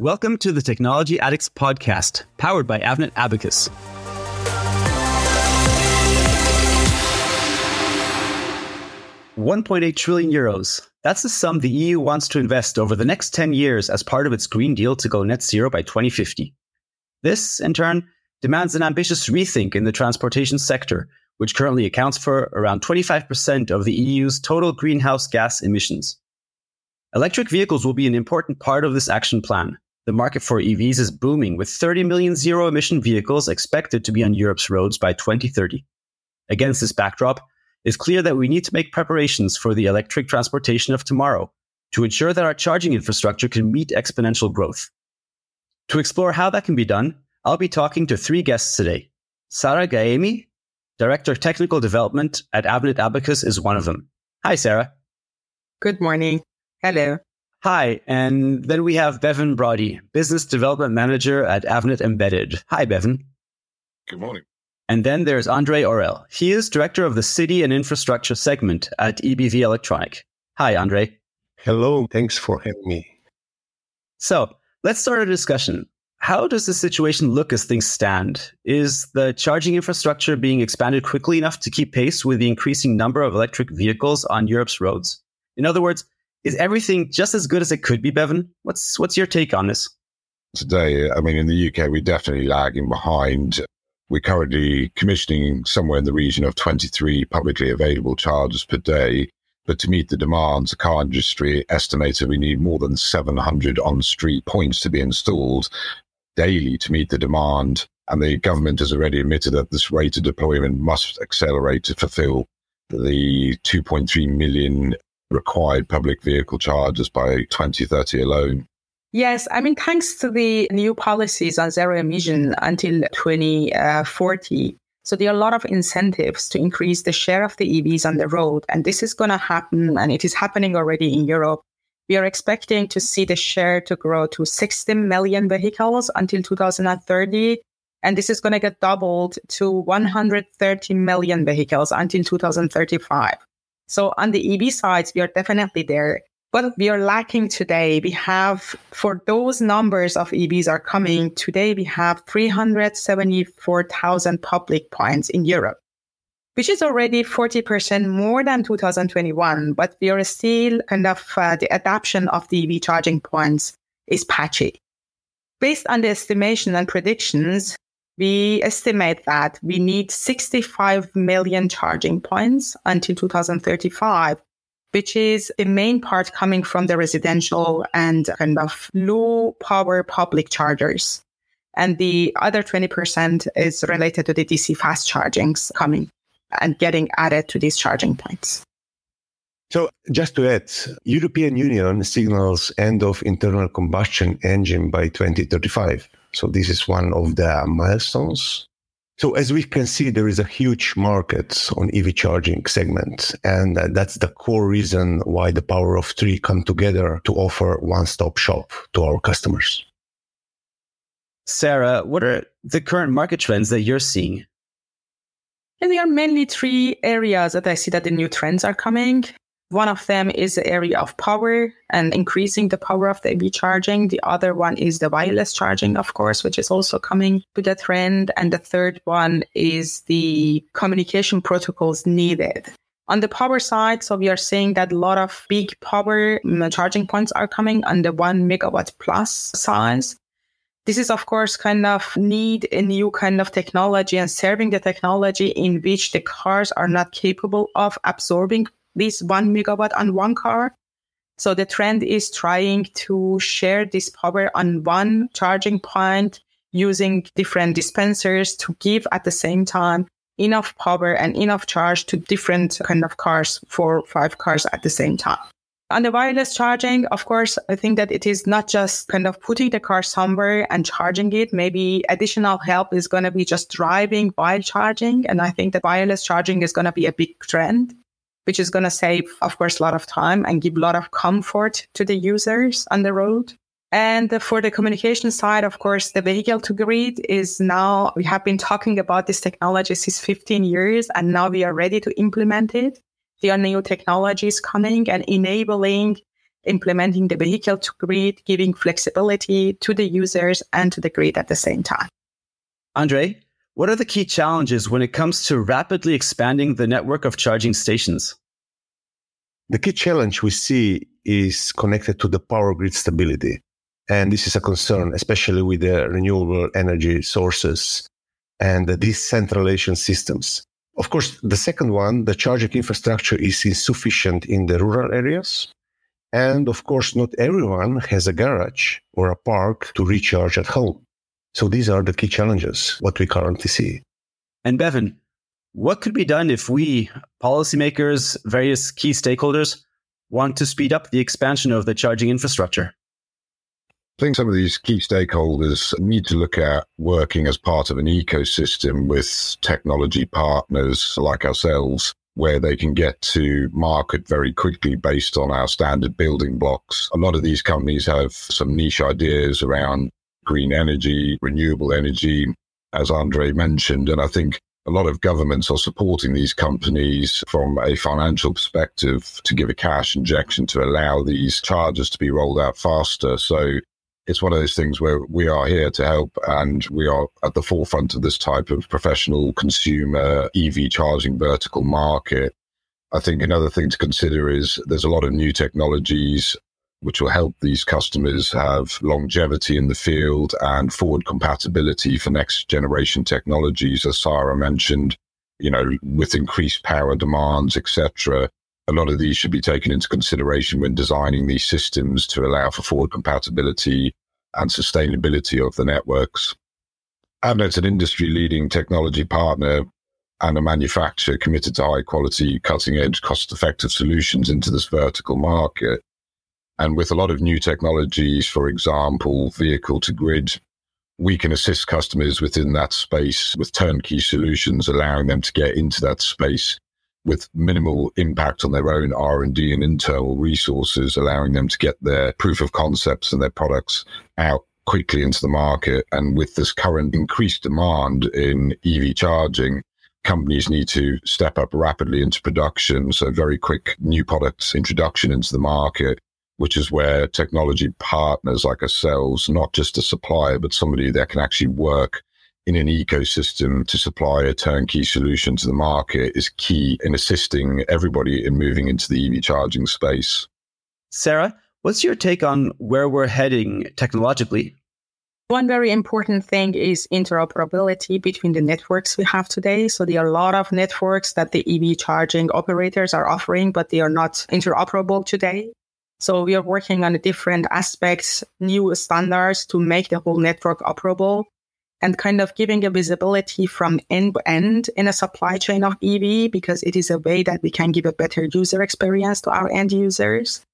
Welcome to the Technology Addicts podcast, powered by Avnet Abacus. One point eight trillion euros. That's the sum the EU wants to invest over the next 10 years as part of its Green Deal to go net zero by 2050. This, in turn, demands an ambitious rethink in the transportation sector, which currently accounts for around 25% of the EU's total greenhouse gas emissions. Electric vehicles will be an important part of this action plan, the market for EVs is booming, with 30 million zero emission vehicles expected to be on Europe's roads by 2030. Against this backdrop, it's clear that we need to make preparations for the electric transportation of tomorrow to ensure that our charging infrastructure can meet exponential growth. To explore how that can be done, I'll be talking to three guests today. Sara Ghaemi, Director of Technical Development at Avnet Abacus, is one of them. Hi, Sara. Good morning. Hello. Hi, and then we have Bevan Braude, Business Development Manager at Avnet Embedded. Hi, Bevan. Good morning. And then there's Andrej Orel. He is Director of the City and Infrastructure segment at EBV Elektronik. Hi, Andrej. Hello, thanks for having me. So let's start a discussion. How does the situation look as things stand? Is the charging infrastructure being expanded quickly enough to keep pace with the increasing number of electric vehicles on Europe's roads? In other words, is everything just as good as it could be, Bevan? What's what's your take on this? Today, uh, I mean, in the UK, we're definitely lagging behind. We're currently commissioning somewhere in the region of 23 publicly available chargers per day. But to meet the demands, the car industry estimated we need more than 700 on street points to be installed daily to meet the demand. And the government has already admitted that this rate of deployment must accelerate to fulfill the 2.3 million required public vehicle charges by 2030 alone? Yes, I mean, thanks to the new policies on zero emission until 2040. So there are a lot of incentives to increase the share of the EVs on the road. And this is going to happen, and it is happening already in Europe. We are expecting to see the share to grow to 60 million vehicles until 2030. And this is going to get doubled to 130 million vehicles until 2035. So on the EV sides, we are definitely there. But we are lacking today. We have, for those numbers of EVs are coming, today we have 374,000 public points in Europe, which is already 40% more than 2021. But we are still kind of, uh, the adoption of the EV charging points is patchy. Based on the estimation and predictions, we estimate that we need 65 million charging points until 2035, which is the main part coming from the residential and kind of low power public chargers. And the other 20% is related to the DC fast chargings coming and getting added to these charging points. So just to add, European Union signals end of internal combustion engine by 2035. So this is one of the milestones. So as we can see, there is a huge market on EV charging segment. And that's the core reason why the power of three come together to offer one-stop shop to our customers. Sara, what are the current market trends that you're seeing? And there are mainly three areas that I see that the new trends are coming. One of them is the area of power and increasing the power of the EV charging. The other one is the wireless charging, of course, which is also coming to the trend. And the third one is the communication protocols needed. On the power side, so we are seeing that a lot of big power mm, charging points are coming on the one megawatt plus size. This is, of course, kind of need a new kind of technology and serving the technology in which the cars are not capable of absorbing this one megawatt on one car. So the trend is trying to share this power on one charging point using different dispensers to give at the same time enough power and enough charge to different kind of cars, for five cars at the same time. On the wireless charging, of course, I think that it is not just kind of putting the car somewhere and charging it. Maybe additional help is going to be just driving while charging. And I think that wireless charging is going to be a big trend which is going to save, of course, a lot of time and give a lot of comfort to the users on the road. And for the communication side, of course, the vehicle to grid is now, we have been talking about this technology since 15 years, and now we are ready to implement it. There are new technologies coming and enabling implementing the vehicle to grid, giving flexibility to the users and to the grid at the same time. Andrej, what are the key challenges when it comes to rapidly expanding the network of charging stations? The key challenge we see is connected to the power grid stability. And this is a concern, especially with the renewable energy sources and the decentralization systems. Of course, the second one, the charging infrastructure is insufficient in the rural areas. And of course, not everyone has a garage or a park to recharge at home. So these are the key challenges, what we currently see. And Bevan, what could be done if we, policymakers, various key stakeholders, want to speed up the expansion of the charging infrastructure? I think some of these key stakeholders need to look at working as part of an ecosystem with technology partners like ourselves, where they can get to market very quickly based on our standard building blocks. A lot of these companies have some niche ideas around green energy, renewable energy, as Andrej mentioned. And I think a lot of governments are supporting these companies from a financial perspective to give a cash injection to allow these charges to be rolled out faster. So it's one of those things where we are here to help and we are at the forefront of this type of professional consumer EV charging vertical market. I think another thing to consider is there's a lot of new technologies which will help these customers have longevity in the field and forward compatibility for next generation technologies, as Sara mentioned, you know, with increased power demands, etc. A lot of these should be taken into consideration when designing these systems to allow for forward compatibility and sustainability of the networks. Avnet's an industry leading technology partner and a manufacturer committed to high quality, cutting edge, cost effective solutions into this vertical market. And with a lot of new technologies, for example, vehicle to grid, we can assist customers within that space with turnkey solutions, allowing them to get into that space with minimal impact on their own R&D and internal resources, allowing them to get their proof of concepts and their products out quickly into the market. And with this current increased demand in EV charging, companies need to step up rapidly into production. So very quick new products introduction into the market which is where technology partners like ourselves, not just a supplier, but somebody that can actually work in an ecosystem to supply a turnkey solution to the market is key in assisting everybody in moving into the EV charging space. Sara, what's your take on where we're heading technologically? One very important thing is interoperability between the networks we have today. So there are a lot of networks that the EV charging operators are offering, but they are not interoperable today. So we are working on different aspects, new standards to make the whole network operable and kind of giving a visibility from end to end in a supply chain of EV because it is a way that we can give a better user experience to our end users.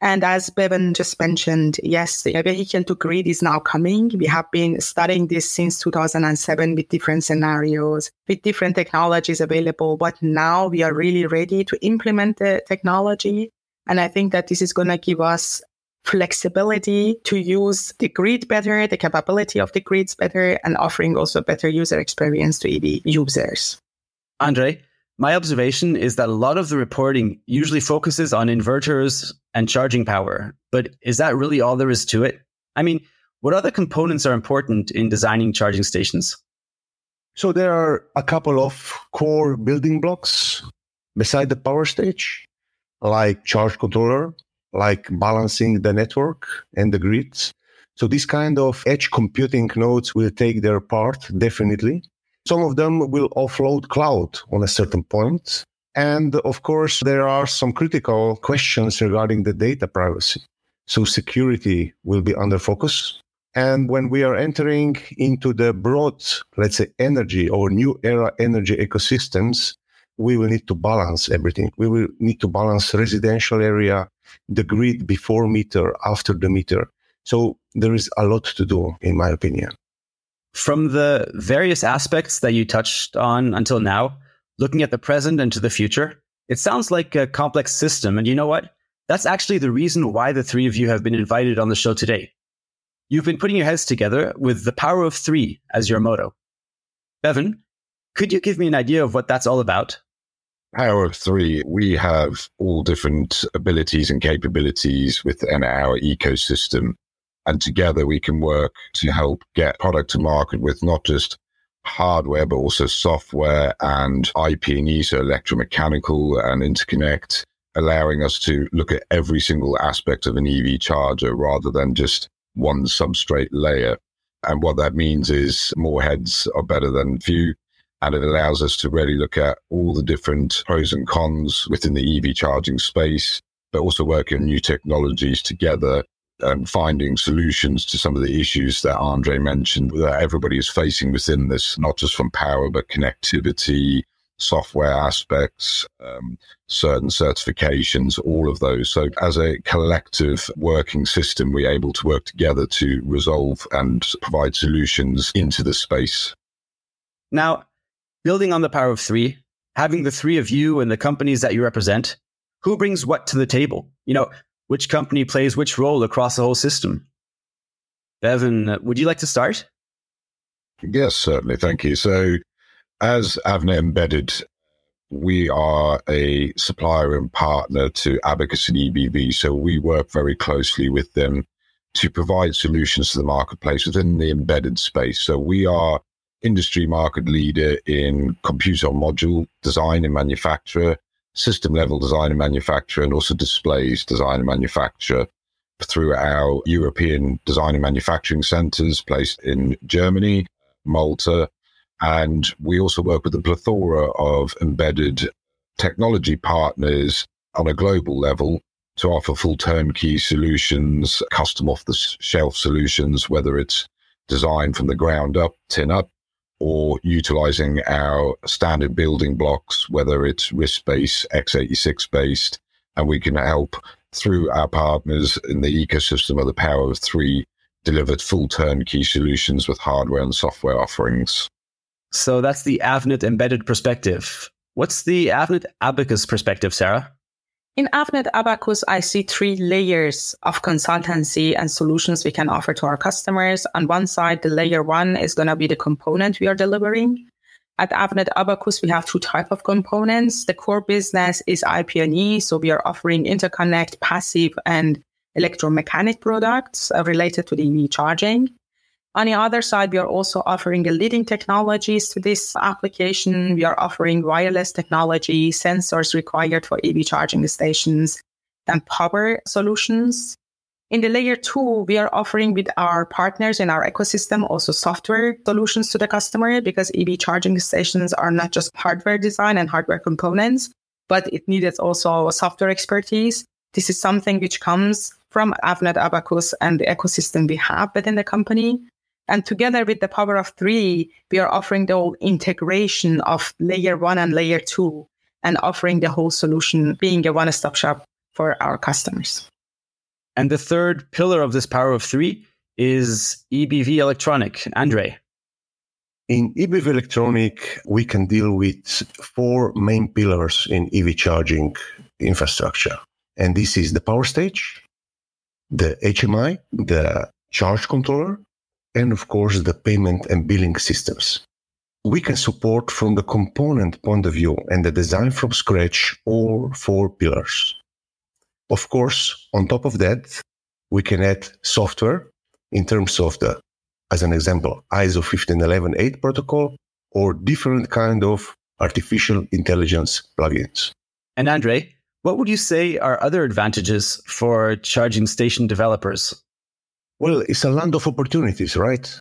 And as Bevan just mentioned, yes, the vehicle to grid is now coming. We have been studying this since 2007 with different scenarios, with different technologies available. But now we are really ready to implement the technology and I think that this is going to give us flexibility to use the grid better, the capability of the grids better, and offering also better user experience to EV users. Andrej, my observation is that a lot of the reporting usually focuses on inverters and charging power. But is that really all there is to it? I mean, what other components are important in designing charging stations? So there are a couple of core building blocks beside the power stage like charge controller, like balancing the network and the grids. So these kind of edge computing nodes will take their part definitely. Some of them will offload cloud on a certain point. And of course, there are some critical questions regarding the data privacy. So security will be under focus. And when we are entering into the broad, let's say, energy or new era energy ecosystems, we will need to balance everything. We will need to balance residential area, the grid before meter, after the meter. So there is a lot to do, in my opinion. From the various aspects that you touched on until now, looking at the present and to the future, it sounds like a complex system. And you know what? That's actually the reason why the three of you have been invited on the show today. You've been putting your heads together with the power of three as your motto. Bevan, could you give me an idea of what that's all about? Power of Three, we have all different abilities and capabilities within our ecosystem. And together we can work to help get product to market with not just hardware, but also software and IP and E, so electromechanical and interconnect, allowing us to look at every single aspect of an EV charger rather than just one substrate layer. And what that means is more heads are better than few. And it allows us to really look at all the different pros and cons within the EV charging space, but also work on new technologies together and finding solutions to some of the issues that Andrej mentioned that everybody is facing within this, not just from power, but connectivity, software aspects, um, certain certifications, all of those. So, as a collective working system, we're able to work together to resolve and provide solutions into the space. Now, building on the power of three, having the three of you and the companies that you represent, who brings what to the table? You know, which company plays which role across the whole system? Bevan, uh, would you like to start? Yes, certainly. Thank you. So, as Avnet Embedded, we are a supplier and partner to Abacus and EBV. So, we work very closely with them to provide solutions to the marketplace within the embedded space. So, we are industry market leader in computer module design and manufacture system level design and manufacture and also displays design and manufacture through our European design and manufacturing centers placed in Germany, Malta, and we also work with a plethora of embedded technology partners on a global level to offer full turnkey solutions, custom off the shelf solutions, whether it's design from the ground up, tin up, or utilizing our standard building blocks, whether it's RISC based, x86 based, and we can help through our partners in the ecosystem of the power of three delivered full turnkey solutions with hardware and software offerings. So that's the Avnet embedded perspective. What's the Avnet Abacus perspective, Sara? In Avnet Abacus, I see three layers of consultancy and solutions we can offer to our customers. On one side, the layer one is going to be the component we are delivering. At Avnet Abacus, we have two type of components. The core business is IP&E, so we are offering interconnect, passive, and electromechanic products uh, related to the EV charging. On the other side, we are also offering the leading technologies to this application. We are offering wireless technology, sensors required for EV charging stations, and power solutions. In the layer two, we are offering with our partners in our ecosystem also software solutions to the customer because EV charging stations are not just hardware design and hardware components, but it needed also software expertise. This is something which comes from Avnet Abacus and the ecosystem we have within the company. And together with the power of three, we are offering the whole integration of layer one and layer two and offering the whole solution being a one stop shop for our customers. And the third pillar of this power of three is EBV Elektronik. Andrej. In EBV Elektronik, we can deal with four main pillars in EV charging infrastructure. And this is the power stage, the HMI, the charge controller, and of course the payment and billing systems. We can support from the component point of view and the design from scratch all four pillars. Of course, on top of that, we can add software in terms of the, as an example, ISO 15118 protocol or different kind of artificial intelligence plugins. And Andrej, what would you say are other advantages for charging station developers well, it's a land of opportunities, right?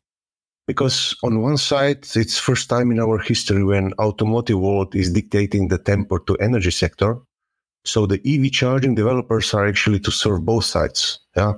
Because on one side, it's first time in our history when automotive world is dictating the tempo to energy sector. So the EV charging developers are actually to serve both sides. Yeah.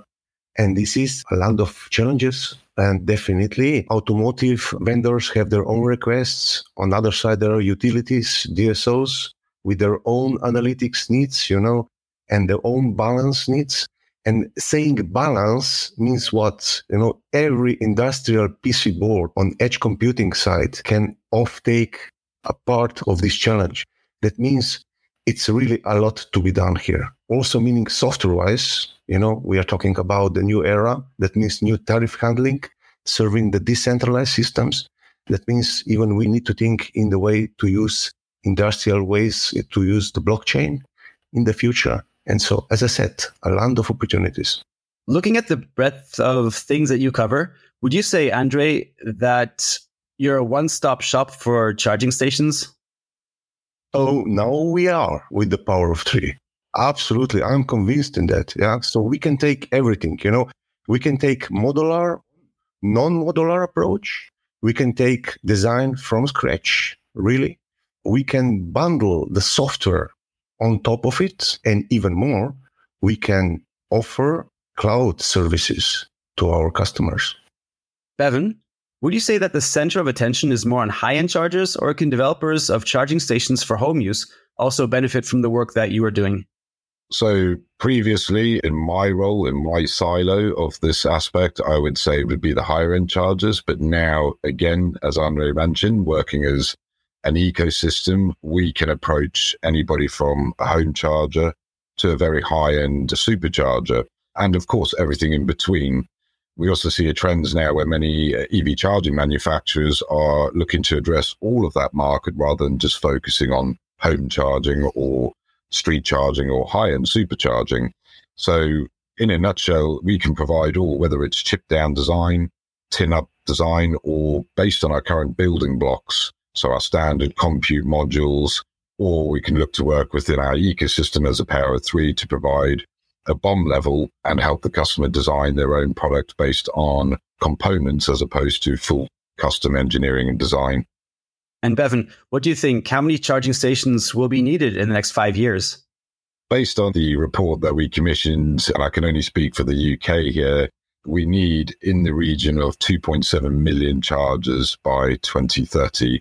And this is a land of challenges. And definitely automotive vendors have their own requests. On the other side, there are utilities, DSOs with their own analytics needs, you know, and their own balance needs. And saying balance means what? You know, every industrial PC board on edge computing side can offtake a part of this challenge. That means it's really a lot to be done here. Also meaning software wise, you know, we are talking about the new era. That means new tariff handling, serving the decentralized systems. That means even we need to think in the way to use industrial ways to use the blockchain in the future. And so, as I said, a land of opportunities. Looking at the breadth of things that you cover, would you say, Andrej, that you're a one stop shop for charging stations? Oh, now we are with the power of three. Absolutely. I'm convinced in that. Yeah. So we can take everything, you know, we can take modular, non modular approach. We can take design from scratch, really. We can bundle the software on top of it. And even more, we can offer cloud services to our customers. Bevan, would you say that the center of attention is more on high end chargers, or can developers of charging stations for home use also benefit from the work that you are doing? So, previously, in my role, in my silo of this aspect, I would say it would be the higher end chargers. But now, again, as Andrej mentioned, working as an ecosystem, we can approach anybody from a home charger to a very high end supercharger. And of course, everything in between. We also see a trend now where many uh, EV charging manufacturers are looking to address all of that market rather than just focusing on home charging or street charging or high end supercharging. So, in a nutshell, we can provide all, whether it's chip down design, tin up design, or based on our current building blocks. So, our standard compute modules, or we can look to work within our ecosystem as a power of three to provide a BOM level and help the customer design their own product based on components as opposed to full custom engineering and design. And Bevan, what do you think? How many charging stations will be needed in the next five years? Based on the report that we commissioned, and I can only speak for the UK here, we need in the region of 2.7 million chargers by 2030.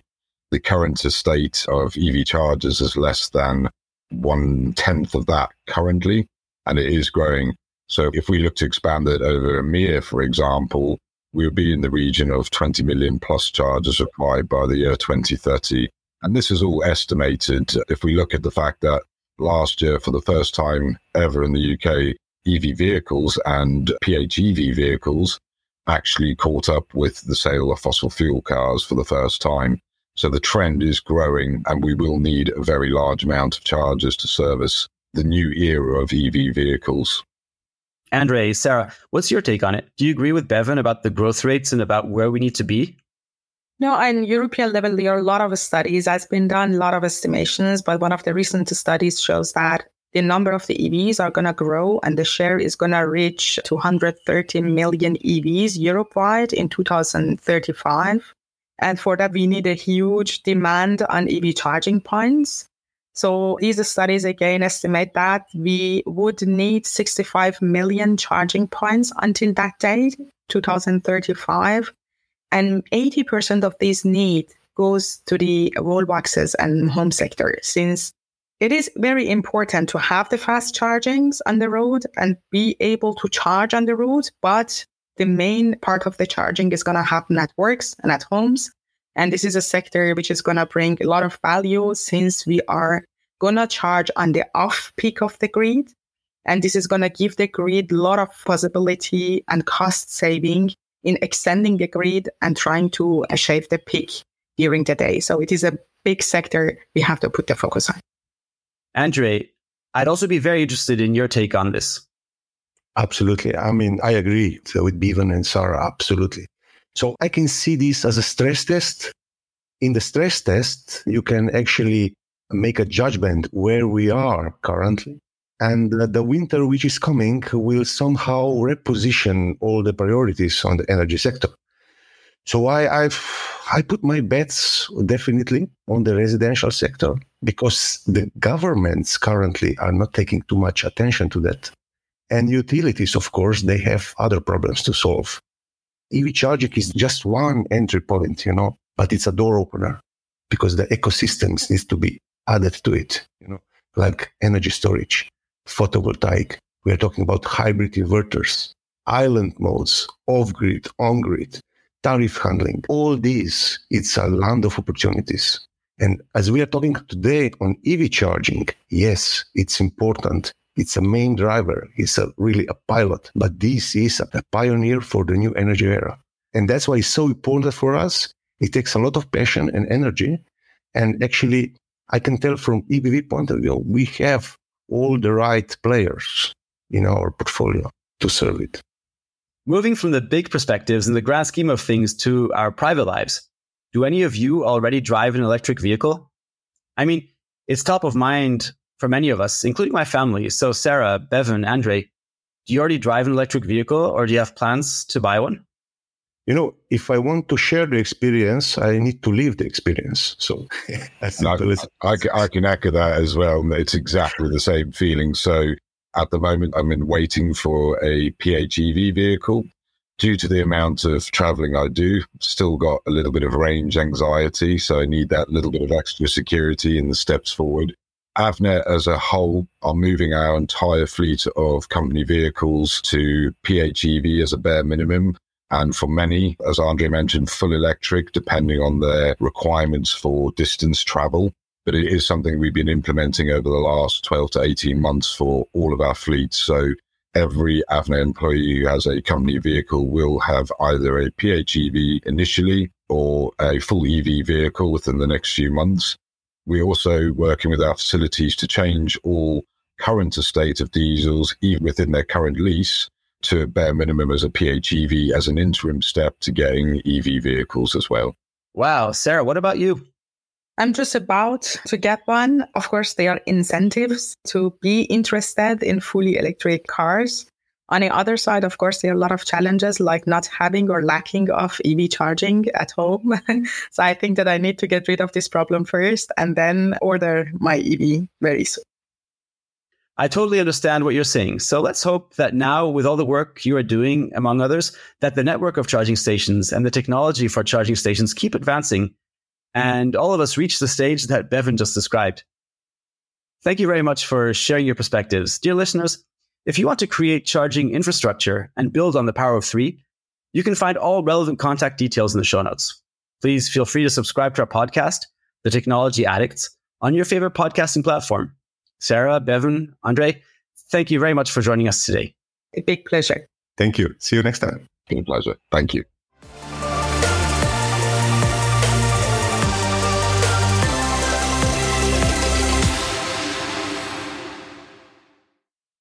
The current estate of EV chargers is less than one tenth of that currently and it is growing. So if we look to expand it over EMEA, for example, we'll be in the region of 20 million plus charges required by the year 2030. And this is all estimated if we look at the fact that last year, for the first time ever in the UK, EV vehicles and PHEV vehicles actually caught up with the sale of fossil fuel cars for the first time. So the trend is growing, and we will need a very large amount of chargers to service the new era of EV vehicles. Andrej, Sara, what's your take on it? Do you agree with Bevan about the growth rates and about where we need to be? No, on European level, there are a lot of studies has been done, a lot of estimations, but one of the recent studies shows that the number of the EVs are going to grow and the share is going to reach 230 million EVs Europe-wide in 2035. And for that, we need a huge demand on EV charging points. So these studies again estimate that we would need 65 million charging points until that date, 2035. And 80% of this need goes to the wall boxes and home sector since it is very important to have the fast chargings on the road and be able to charge on the road. But the main part of the charging is going to happen at works and at homes. And this is a sector which is going to bring a lot of value since we are going to charge on the off peak of the grid. And this is going to give the grid a lot of possibility and cost saving in extending the grid and trying to shave the peak during the day. So it is a big sector we have to put the focus on. Andrej, I'd also be very interested in your take on this. Absolutely. I mean, I agree with Bevan and Sara. Absolutely. So I can see this as a stress test. In the stress test, you can actually make a judgment where we are currently. And the winter which is coming will somehow reposition all the priorities on the energy sector. So I, I've I put my bets definitely on the residential sector because the governments currently are not taking too much attention to that. And utilities, of course, they have other problems to solve. EV charging is just one entry point, you know, but it's a door opener because the ecosystems needs to be added to it, you know, like energy storage, photovoltaic. We are talking about hybrid inverters, island modes, off grid, on grid, tariff handling. All these, it's a land of opportunities. And as we are talking today on EV charging, yes, it's important it's a main driver. It's a, really a pilot, but this is a, pioneer for the new energy era. And that's why it's so important for us. It takes a lot of passion and energy. And actually, I can tell from EBV point of view, we have all the right players in our portfolio to serve it. Moving from the big perspectives and the grand scheme of things to our private lives, do any of you already drive an electric vehicle? I mean, it's top of mind for many of us, including my family. So, Sara, Bevan, Andrej, do you already drive an electric vehicle or do you have plans to buy one? You know, if I want to share the experience, I need to live the experience. So, that's I, I, I can echo that as well. It's exactly the same feeling. So, at the moment, I'm in waiting for a PHEV vehicle. Due to the amount of traveling I do, still got a little bit of range anxiety. So I need that little bit of extra security in the steps forward. Avnet as a whole are moving our entire fleet of company vehicles to PHEV as a bare minimum. And for many, as Andrej mentioned, full electric, depending on their requirements for distance travel but it is something we've been implementing over the last 12 to 18 months for all of our fleets. So every Avnet employee who has a company vehicle will have either a PHEV initially or a full EV vehicle within the next few months. We're also working with our facilities to change all current estate of diesels, even within their current lease, to a bare minimum as a PHEV as an interim step to getting EV vehicles as well. Wow. Sara, what about you? I'm just about to get one. Of course, there are incentives to be interested in fully electric cars. On the other side, of course, there are a lot of challenges like not having or lacking of EV charging at home. so I think that I need to get rid of this problem first and then order my EV very soon. I totally understand what you're saying. So let's hope that now, with all the work you are doing, among others, that the network of charging stations and the technology for charging stations keep advancing and all of us reach the stage that Bevan just described. Thank you very much for sharing your perspectives. Dear listeners, if you want to create charging infrastructure and build on the power of three, you can find all relevant contact details in the show notes. Please feel free to subscribe to our podcast, The Technology Addicts, on your favorite podcasting platform. Sara, Bevan, Andrej, thank you very much for joining us today. A big pleasure. Thank you. See you next time. Been a pleasure. Thank you.